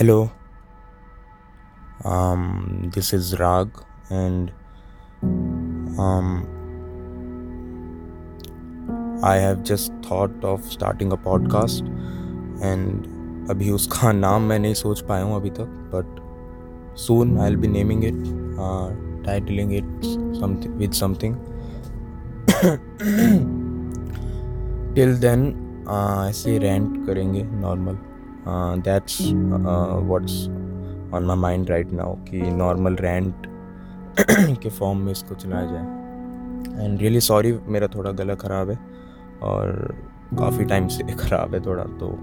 Hello this is Raag and I have just have of starting a podcast and अभी उसका नाम मैं नहीं सोच पाया हूँ अभी तक but soon I will be naming it titling it with something till then ऐसे रेंट करेंगे normal that's what's on my mind right now कि नॉर्मल रेंट के फॉर्म में इसको चलाया जाए। एंड रियली सॉरी मेरा थोड़ा गला ख़राब है और काफ़ी टाइम से ख़राब है थोड़ा तो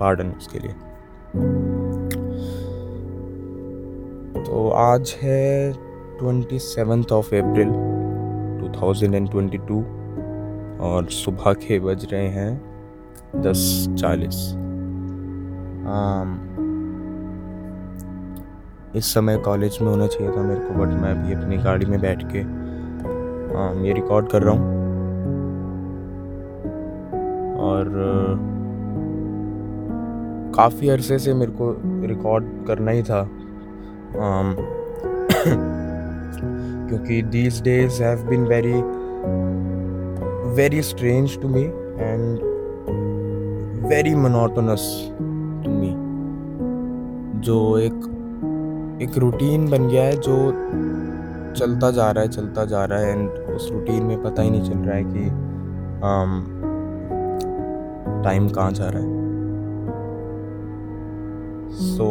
पार्डन उसके लिए। तो आज है ट्वेंटी सेवेंथ ऑफ़ अप्रैल 2022 और सुबह के बज रहे हैं दस चालीस। इस समय कॉलेज में होना चाहिए था मेरे को बट मैं अभी अपनी गाड़ी में बैठ के आ, ये रिकॉर्ड कर रहा हूँ। और काफ़ी अरसे से मेरे को रिकॉर्ड करना ही था। क्योंकि these days have been very very strange to me and very monotonous to me जो एक एक रूटीन बन गया है जो चलता जा रहा है चलता जा रहा है एंड उस रूटीन में पता ही नहीं चल रहा है कि टाइम um, कहाँ जा रहा है। सो so,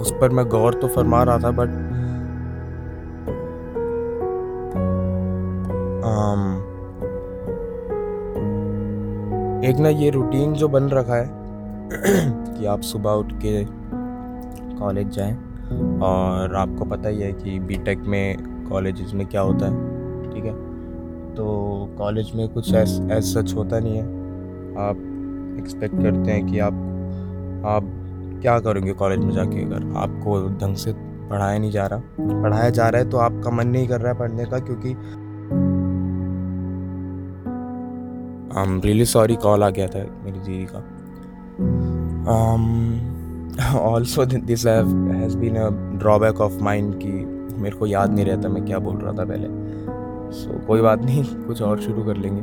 उस पर मैं गौर तो फरमा रहा था बट एक ना ये रूटीन जो बन रखा है, कि आप सुबह उठ के कॉलेज जाएँ और आपको पता ही है कि बीटेक में कॉलेज में क्या होता है, ठीक है? तो कॉलेज में कुछ ऐस सच होता नहीं है। आप एक्सपेक्ट करते हैं कि आप आप क्या करेंगे कॉलेज में जाके अगर आपको ढंग से पढ़ाया नहीं जा रहा? पढ़ाया जा रहा है तो आपका मन नहीं कर रहा है पढ़ने का, क्योंकि I am really sorry call आ गया था मेरी दीदी का। Also this has been a drawback of mind कि मेरे को याद नहीं रहता मैं क्या बोल रहा था पहले। सो so, कोई बात नहीं कुछ और शुरू कर लेंगे।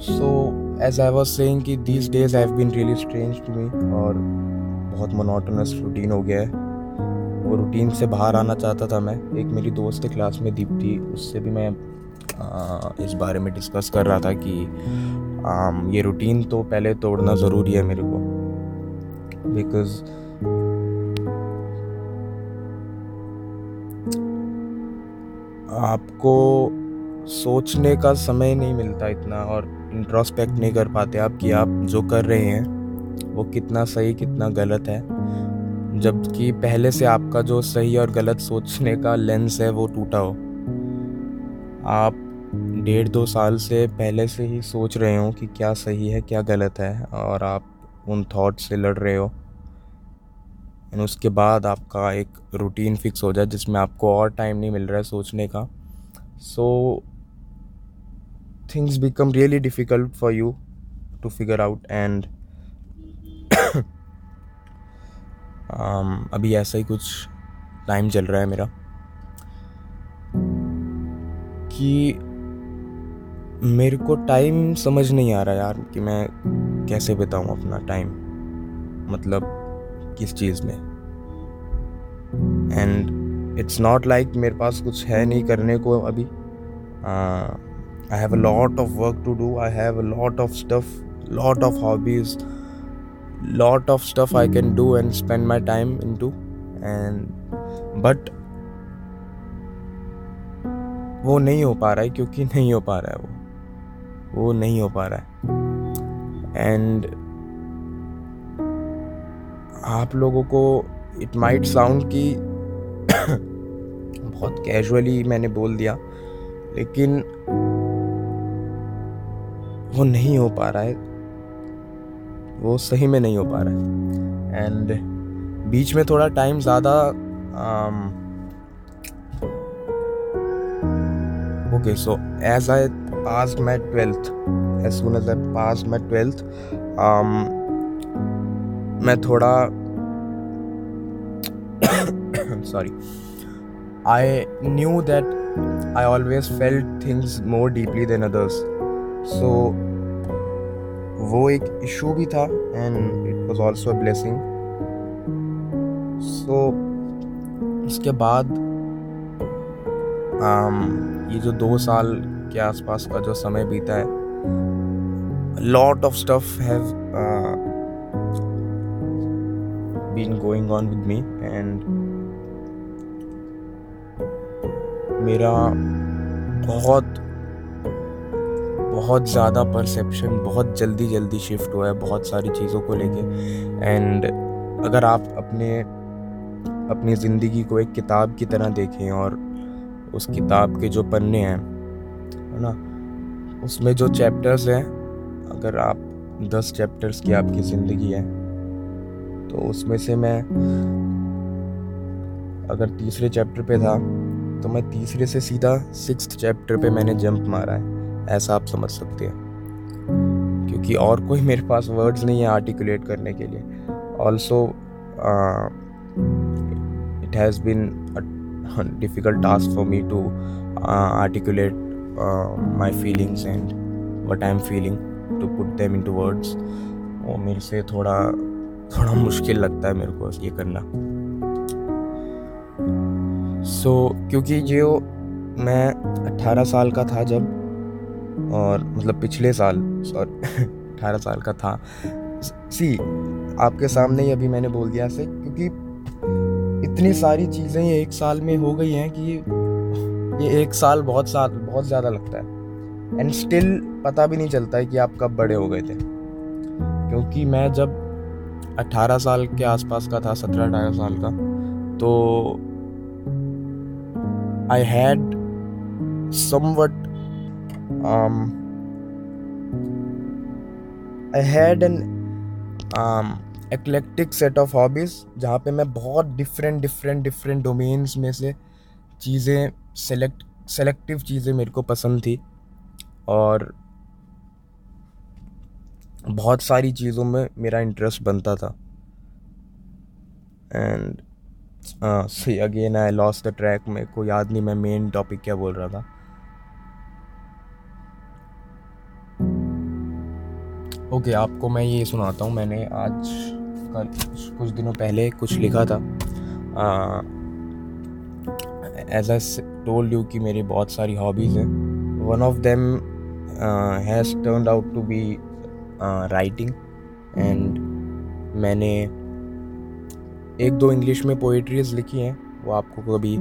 So as I was saying कि these days have been really strange to me और बहुत मोनोटोनस रूटीन हो गया है। वो रूटीन से बाहर आना चाहता था मैं। एक मेरी दोस्त क्लास में दीप्ति उससे भी मैं इस बारे में डिस्कस कर रहा था कि ये रूटीन तो पहले तोड़ना ज़रूरी है मेरे को। बिकॉज़ आपको सोचने का समय नहीं मिलता इतना और इंट्रोस्पेक्ट नहीं कर पाते आप कि आप जो कर रहे हैं, वो कितना सही, कितना गलत है। जबकि पहले से आपका जो सही और गलत सोचने का लेंस है, वो टूटा हो। आप डेढ़ दो साल से पहले से ही सोच रहे हो कि क्या सही है, क्या गलत है और आप उन थॉट से लड़ रहे हो। एंड उसके बाद आपका एक रूटीन फिक्स हो जाए जिसमें आपको और टाइम नहीं मिल रहा है सोचने का। So things become really difficult for you to figure out and अभी ऐसा ही कुछ टाइम चल रहा है मेरा कि मेरे को टाइम समझ नहीं आ रहा यार कि मैं कैसे बिताऊँ अपना टाइम मतलब किस चीज़ में? एंड इट्स नॉट लाइक मेरे पास कुछ है नहीं करने को अभी. I have a lot of work to do I have a lot of stuff lot of hobbies lot of stuff I can do and spend my time into and but वो नहीं हो पा रहा है क्योंकि नहीं हो पा रहा है वो. वो नहीं हो पा रहा है। एंड आप लोगों को इट माइट साउंड कि बहुत कैजुअली मैंने बोल दिया, लेकिन वो नहीं हो पा रहा है। वो सही में नहीं हो पा रहा है। एंड बीच में थोड़ा टाइम ज़्यादा okay so as I passed my 12th as soon as I passed my 12th um, मैं थोड़ा sorry I knew that I always felt things more deeply than others so वो एक इशू भी था and it was also a blessing so उसके बाद um, ये जो दो साल के आसपास का जो समय बीता है lot of stuff have been going on with me and मेरा बहुत बहुत ज़्यादा परसेप्शन बहुत जल्दी जल्दी शिफ्ट हुआ है बहुत सारी चीज़ों को लेके एंड अगर आप अपने, अपनी ज़िंदगी को एक किताब की तरह देखें और उस किताब के जो पन्ने हैं है ना उसमें जो चैप्टर्स हैं, अगर आप दस चैप्टर्स की आपकी ज़िंदगी है तो उसमें से मैं अगर तीसरे चैप्टर पे था तो मैं तीसरे से सीधा सिक्स चैप्टर पे मैंने जंप मारा है, ऐसा आप समझ सकते हैं। क्योंकि और कोई मेरे पास वर्ड्स नहीं है आर्टिकुलेट करने के लिए। Also it has been difficult task for me to articulate my feelings and what I am feeling to put them into words वो मेरे से थोड़ा थोड़ा मुश्किल लगता है मेरे को ये करना। सो so, क्योंकि जो मैं 18 साल का था जब और मतलब पिछले साल सॉरी 18 साल का था। सी आपके सामने ही अभी मैंने बोल दिया से क्योंकि इतनी सारी चीज़ें एक साल में हो गई हैं कि ये एक साल बहुत साल बहुत ज़्यादा लगता है। एंड स्टिल पता भी नहीं चलता है कि आप कब बड़े हो गए थे। क्योंकि मैं जब 18 साल के आसपास का था 17 अठारह साल का तो I had somewhat I had an eclectic set of hobbies जहाँ पे मैं बहुत डिफरेंट डिफरेंट डिफरेंट डोमेन्स में से चीज़ें सेलेक्ट सेलेक्टिव चीज़ें मेरे को पसंद थी और बहुत सारी चीज़ों में मेरा इंटरेस्ट बनता था। And see again I lost the track मेरे को याद नहीं मैं मेन टॉपिक क्या बोल रहा था। ओके okay, आपको मैं ये सुनाता हूँ मैंने आज कल कुछ दिनों पहले कुछ लिखा था। एज आई टोल्ड यू कि मेरी बहुत सारी हॉबीज़ हैं। One of them has turn out to be writing and मैंने एक दो इंग्लिश में पोइट्रीज लिखी हैं। वो आपको कभी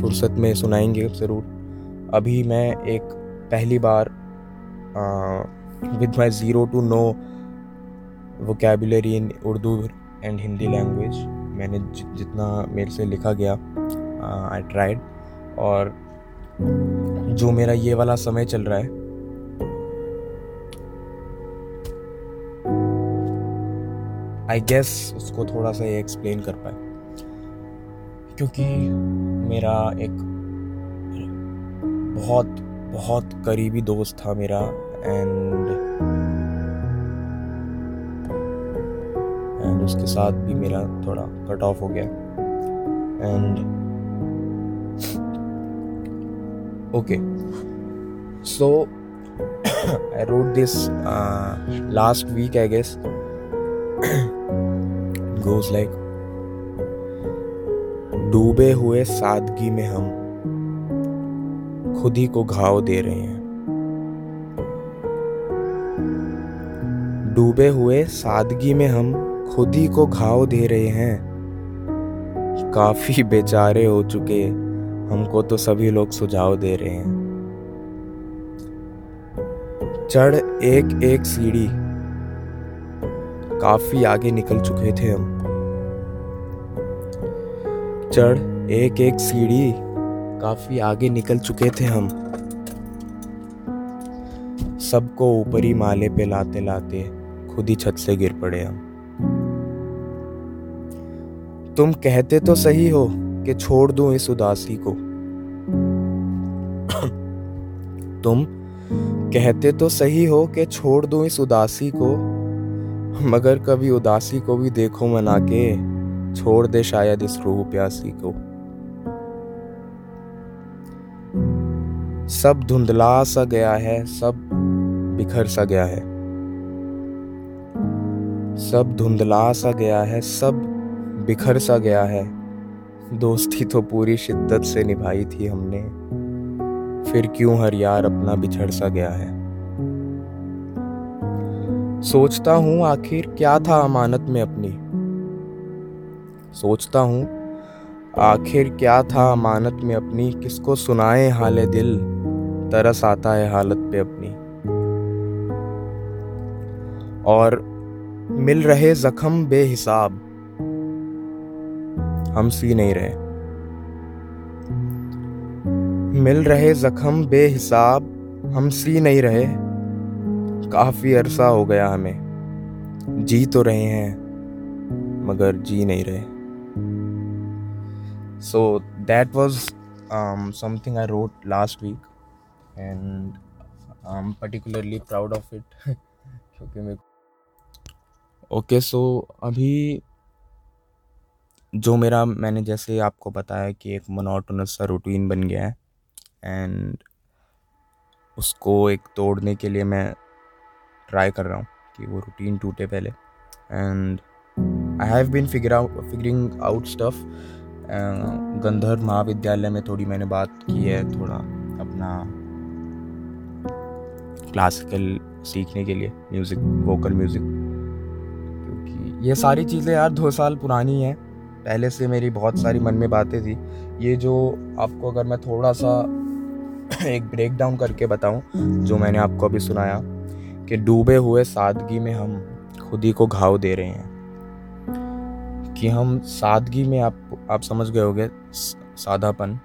फुर्सत में सुनाएँगे ज़रूर। अभी मैं एक पहली बार with my zero to no vocabulary in Urdu and Hindi language मैंने जितना मेरे से लिखा गया आई ट्राइड और जो मेरा ये वाला समय चल रहा है आई गेस उसको थोड़ा सा ये एक्सप्लेन कर पाए। क्योंकि मेरा एक बहुत बहुत करीबी दोस्त था मेरा एंड एंड उसके साथ भी मेरा थोड़ा कट ऑफ़ हो गया। And okay. So i wrote this uh, last week i guess. Goes like डूबे हुए सादगी में हम खुद ही को घाव दे रहे हैं। डूबे हुए सादगी में हम खुद ही को घाव दे रहे हैं। काफ़ी बेचारे हो चुके हमको तो सभी लोग सुझाव दे रहे हैं। चढ़ एक एक सीढ़ी। काफ़ी आगे निकल चुके थे हम। चढ़ एक एक सीढ़ी। काफ़ी आगे निकल चुके थे हम। सबको ऊपरी माले पे लाते लाते खुद ही छत से गिर पड़े हम। तुम कहते तो सही हो। कि छोड़ दूँ इस उदासी को। तुम कहते तो सही हो कि छोड़ दूँ इस उदासी को, मगर कभी उदासी को भी देखो मना के, छोड़ दे शायद इस रूह प्यासी को। सब धुंधला सा गया है, सब बिखर सा गया है। सब धुंधला सा गया है, सब बिखर सा गया है। दोस्ती तो पूरी शिद्दत से निभाई थी हमने। फिर क्यों हर यार अपना बिछड़ सा गया है? सोचता हूँ आखिर क्या था अमानत में अपनी। सोचता हूँ आखिर क्या था अमानत में अपनी। किसको सुनाए हाले दिल, तरस आता है हालत पे अपनी। और मिल रहे जख्म बेहिसाब हम सी नहीं रहे। मिल रहे जख्म बेहिसाब, हम सी नहीं रहे। काफ़ी अरसा हो गया हमें। जी तो रहे हैं, मगर जी नहीं रहे। So that was something I wrote last week and I am particularly proud of it क्योंकि मैं ओके सो अभी जो मेरा, मैंने जैसे आपको बताया कि एक मोनोटोनस सा रूटीन बन गया है एंड उसको एक तोड़ने के लिए मैं ट्राई कर रहा हूँ कि वो रूटीन टूटे पहले। And I have been figure out figuring out stuff Gandharva Mahavidyalaya में थोड़ी मैंने बात की है, थोड़ा अपना क्लासिकल सीखने के लिए म्यूज़िक वोकल म्यूज़िक क्योंकि ये सारी चीज़ें यार दो साल पुरानी हैं। पहले से मेरी बहुत सारी मन में बातें थी। ये जो आपको अगर मैं थोड़ा सा एक ब्रेक डाउन करके बताऊँ, जो मैंने आपको अभी सुनाया, कि डूबे हुए सादगी में हम खुद ही को घाव दे रहे हैं। कि हम सादगी में आप आप समझ गए होगे सादापन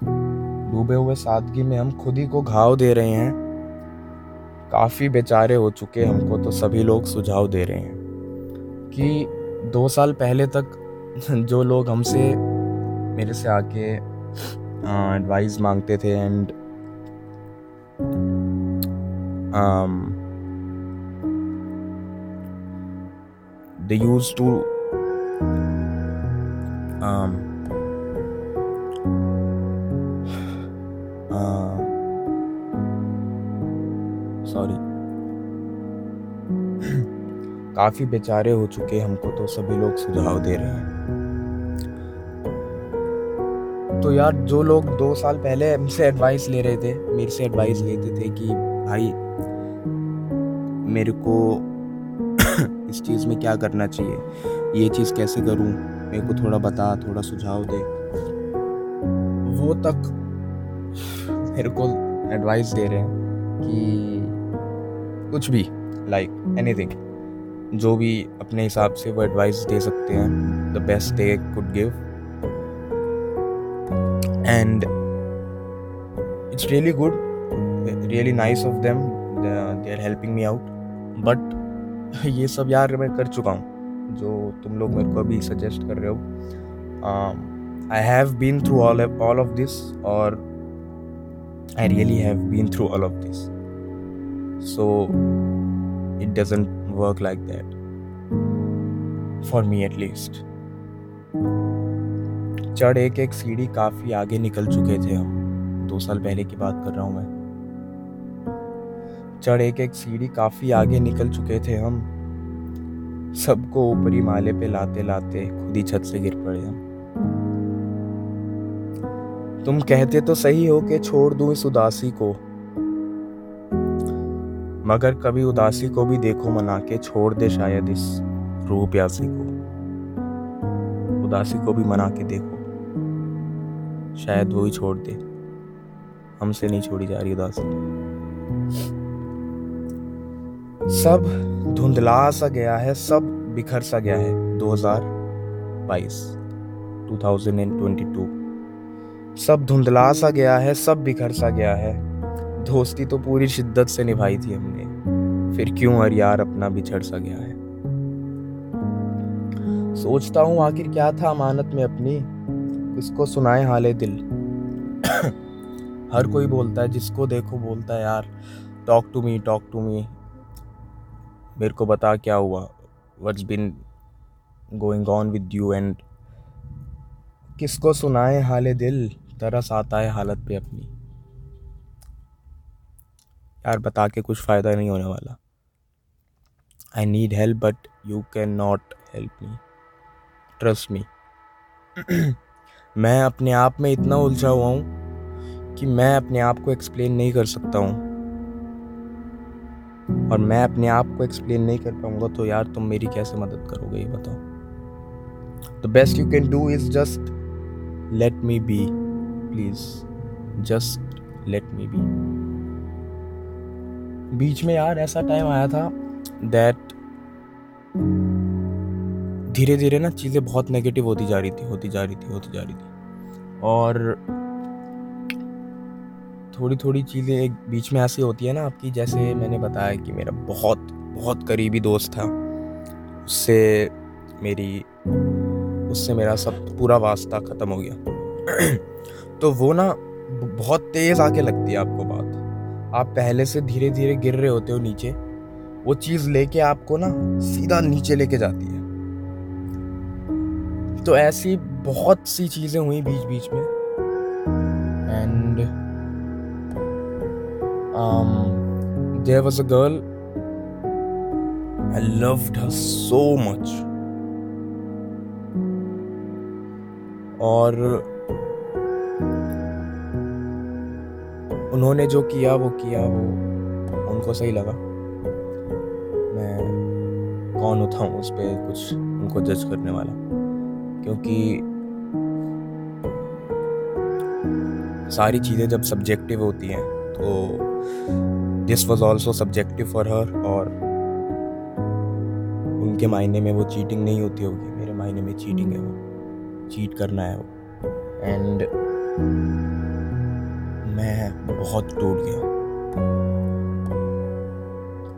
डूबे हुए सादगी में हम खुद ही को घाव दे रहे हैं। काफ़ी बेचारे हो चुके हमको तो सभी लोग सुझाव दे रहे हैं। कि दो साल पहले तक जो लोग हमसे, मेरे से आके एडवाइस मांगते थे and they use to sorry काफ़ी बेचारे हो चुके हमको तो सभी लोग सुझाव दे रहे हैं। तो यार जो लोग दो साल पहले हमसे एडवाइस ले रहे थे मेरे से एडवाइस लेते थे कि भाई मेरे को इस चीज़ में क्या करना चाहिए? ये चीज़ कैसे करूँ? मेरे को थोड़ा बता थोड़ा सुझाव दे। वो तक मेरे को एडवाइस दे रहे हैं कि कुछ भी लाइक एनीथिंग जो भी अपने हिसाब से वो एडवाइस दे सकते हैं the best they could give and it's really good. Really nice of them. They are helping me out. But ये सब यार मैं कर चुका हूँ, जो तुम लोग मेरे को अभी सजेस्ट कर रहे हो। I have been through all all of this और I really have been through all of this so it doesn't work like that for me at least चढ़ एक एक सीढ़ी काफ़ी आगे निकल चुके थे हम। दो साल पहले की बात कर रहा हूँ मैं। चढ़ एक एक सीढ़ी काफ़ी आगे निकल चुके थे हम। सबको ऊपरी माले पे लाते लाते खुद ही छत से गिर पड़े हम। तुम कहते तो सही हो कि छोड़ दूँ इस उदासी को। मगर कभी उदासी को भी देखो मना के छोड़ दे शायद इस रूह प्यासी को। उदासी को भी मना के देखो। शायद वो ही छोड़ दे। हमसे नहीं छोड़ी जा रही उदासी। सब धुंधला सा गया है, सब बिखर सा गया है। 2022 2022 सब धुंधला सा गया है, सब बिखर सा गया है। दोस्ती तो पूरी शिद्दत से निभाई थी हमने। फिर क्यों हर यार अपना बिछड़ सा गया है? सोचता हूँ आखिर क्या था अमानत में अपनी। किसको सुनाए हाले दिल। हर कोई बोलता है, जिसको देखो बोलता है, यार talk to me talk to me मेरे को बता क्या हुआ। What's been going on with you and किसको सुनाए हाल दिल? तरस आता है हालत पे अपनी। यार, बता के कुछ फ़ायदा नहीं होने वाला। I need help but you can not help me trust me मैं अपने आप में इतना उलझा हुआ हूँ कि मैं अपने आप को एक्सप्लेन नहीं कर सकता हूँ। और मैं अपने आप को एक्सप्लेन नहीं कर पाऊँगा तो यार तुम मेरी कैसे मदद करोगे, ये बताओ। The best you can do is just let me be please just let me be बीच में यार ऐसा टाइम आया था दैट धीरे धीरे ना चीज़ें बहुत नेगेटिव होती जा रही थी, होती जा रही थी, होती जा रही थी। और थोड़ी थोड़ी चीज़ें एक बीच में ऐसी होती है ना आपकी, जैसे मैंने बताया कि मेरा बहुत बहुत करीबी दोस्त था। उससे मेरी, उससे मेरा सब, पूरा वास्ता ख़त्म हो गया। तो वो ना बहुत तेज़ आके लगती है आपको बात। आप पहले से धीरे धीरे गिर रहे होते हो नीचे। वो चीज़ लेके आपको ना सीधा नीचे लेके जाती है। तो ऐसी बहुत सी चीज़ें हुई बीच बीच में। And there was a girl I her so much और उन्होंने जो किया, वो किया, वो उनको सही लगा। मैं कौन हूँ उस पर कुछ उनको जज करने वाला। क्योंकि सारी चीज़ें जब सब्जेक्टिव होती हैं तो this was also subjective for her और उनके मायने में वो चीटिंग नहीं होती होगी। मेरे मायने में चीटिंग है वो। चीट करना है वो। एंड मैं बहुत टूट गया।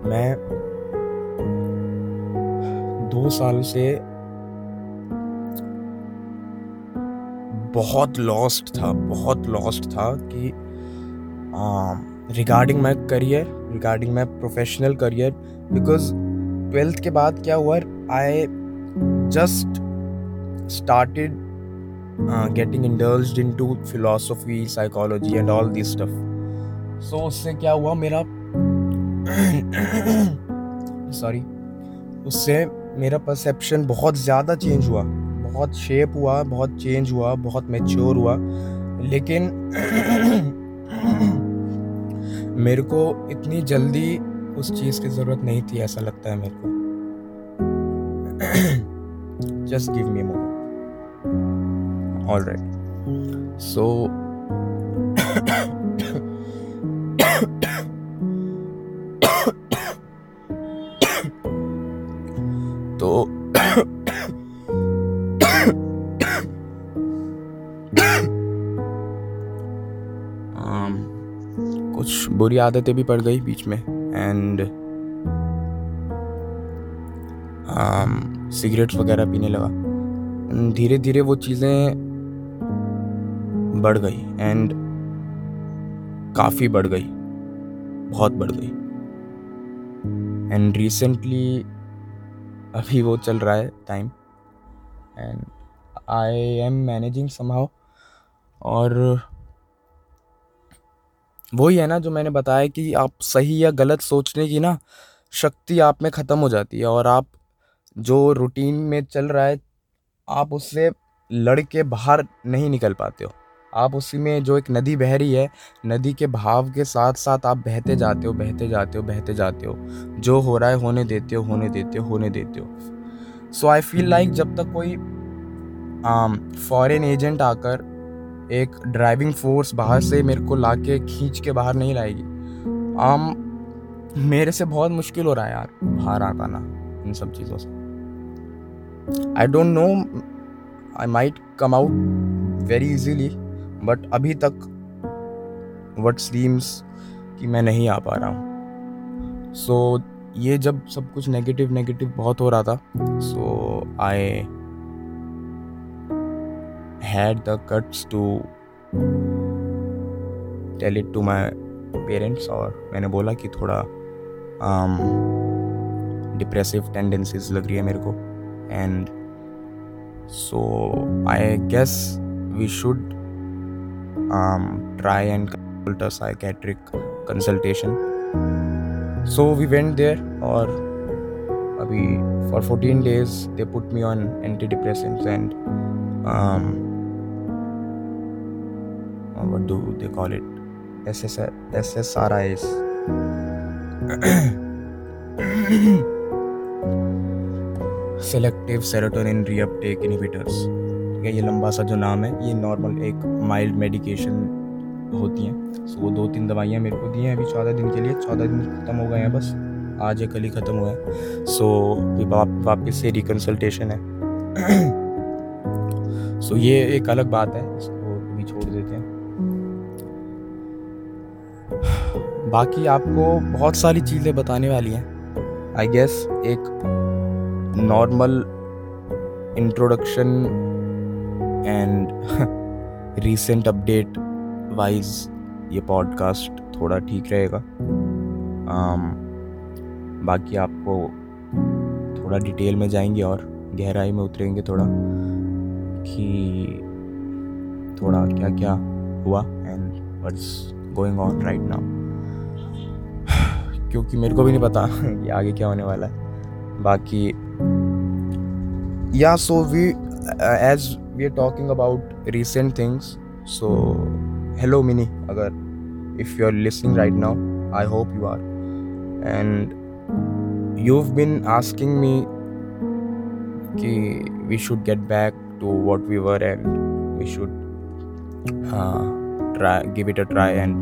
मैं दो साल से बहुत लॉस्ट था, बहुत लॉस्ट था कि regarding my career regarding my professional career because twelfth के बाद क्या हुआ I just started getting indulge into philosophy psychology and all this stuff so उससे क्या हुआ, मेरा सॉरी उससे मेरा परसेप्शन बहुत ज़्यादा चेंज हुआ। बहुत शेप हुआ, बहुत चेंज हुआ, बहुत मेच्योर हुआ। लेकिन मेरे को इतनी जल्दी उस चीज़ की ज़रूरत नहीं थी, ऐसा लगता है मेरे को। Just give me more all right. So बुरी आदतें भी पड़ गई बीच में एंड सिगरेट्स um, वगैरह पीने लगा। धीरे धीरे वो चीज़ें बढ़ गई एंड काफ़ी बढ़ गई बहुत बढ़ गई। एंड रिसेंटली अभी वो चल रहा है time and I am managing somehow और वही है ना जो मैंने बताया कि आप सही या गलत सोचने की ना शक्ति आप में ख़त्म हो जाती है और आप जो रूटीन में चल रहा है, आप उससे लड़ के बाहर नहीं निकल पाते हो। आप उसी में जो एक नदी बह रही है, नदी के भाव के साथ साथ आप बहते जाते हो, बहते जाते हो, बहते जाते हो। जो हो रहा है होने देते हो, होने देते हो, होने देते हो। सो आई फील लाइक जब तक कोई फॉरेन एजेंट आकर एक ड्राइविंग फोर्स बाहर से मेरे को ला के खींच के बाहर नहीं लाएगी। आम मेरे से बहुत मुश्किल हो रहा है यार बाहर आ पाना इन सब चीज़ों से। I don't know I might come out very easily but अभी तक वट सीम्स कि मैं नहीं आ पा रहा हूँ। सो so, ये जब सब कुछ नेगेटिव नेगेटिव बहुत हो रहा था so I had the guts to tell it to my parents और मैंने बोला कि थोड़ा डिप्रेसिव टेंडेंसीज लग रही है मेरे को and so I guess we should try and consult a psychiatric consultation so we went there और अभी for 14 days they put me on antidepressants and um, what do they call it. SSR, SSRIs selective serotonin reuptake inhibitors ठीक है ये लंबा सा जो नाम है ये नॉर्मल एक माइल्ड मेडिकेशन होती हैं। सो वो दो तीन दवाइयाँ मेरे को दी हैं अभी चौदह दिन के लिए। चौदह दिन ख़त्म हो गए हैं बस। आज या कल ही ख़त्म हुआ है। सो वापस से रिकन्सल्टेशन है। सो ये एक अलग बात है। बाकी आपको बहुत सारी चीज़ें बताने वाली हैं। आई गेस एक normal introduction and recent update wise ये पॉडकास्ट थोड़ा ठीक रहेगा। Um, बाकी आपको थोड़ा डिटेल में जाएँगे और गहराई में उतरेंगे थोड़ा कि थोड़ा क्या क्या हुआ and what's going on right now क्योंकि मेरे को भी नहीं पता कि आगे क्या होने वाला है। बाकी या so we as we are talking about recent things so hello Mini अगर if you are listening right now I hope you are and you been asking me कि we should get back to what we were and we should try give it a try and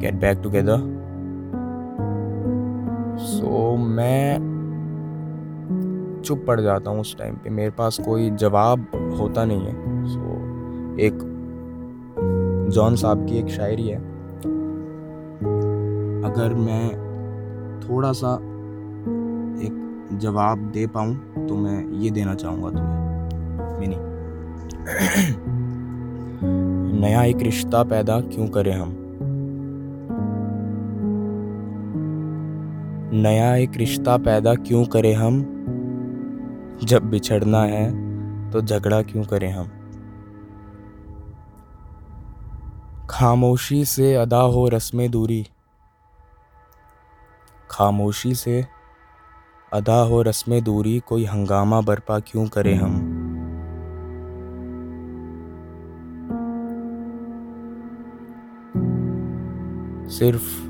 get back together together so मैं चुप पड़ जाता हूँ उस time पे। मेरे पास कोई जवाब होता नहीं है। सो so, एक जॉन साहब की एक शायरी है। अगर मैं थोड़ा सा एक जवाब दे पाऊँ तो मैं ये देना चाहूँगा तुम्हें। मिनी। नया एक रिश्ता पैदा क्यों करें हम? नया एक रिश्ता पैदा क्यों करें हम? जब बिछड़ना है तो झगड़ा क्यों करें हम? खामोशी से अदा हो रस्म दूरी। खामोशी से अदा हो रस्म दूरी, कोई हंगामा बर्पा क्यों करें हम? सिर्फ़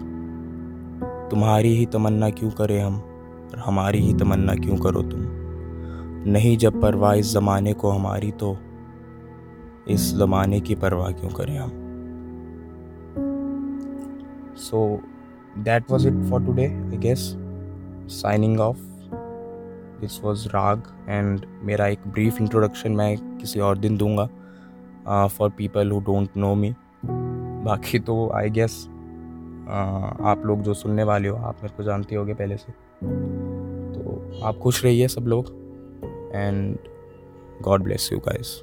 तुम्हारी ही तमन्ना क्यों करें हम? और हमारी ही तमन्ना क्यों करो तुम? नहीं जब परवाह इस ज़माने को हमारी तो इस ज़माने की परवाह क्यों करें हम? So that was it for today I guess. Signing off this was Raag and मेरा एक ब्रीफ इंट्रोडक्शन मैं किसी और दिन दूँगा for people who don't know me बाकी तो आई गेस आप लोग जो सुनने वाले हो, आप मेरे को जानते होगे पहले से। तो आप खुश रहिए सब लोग। And God bless you guys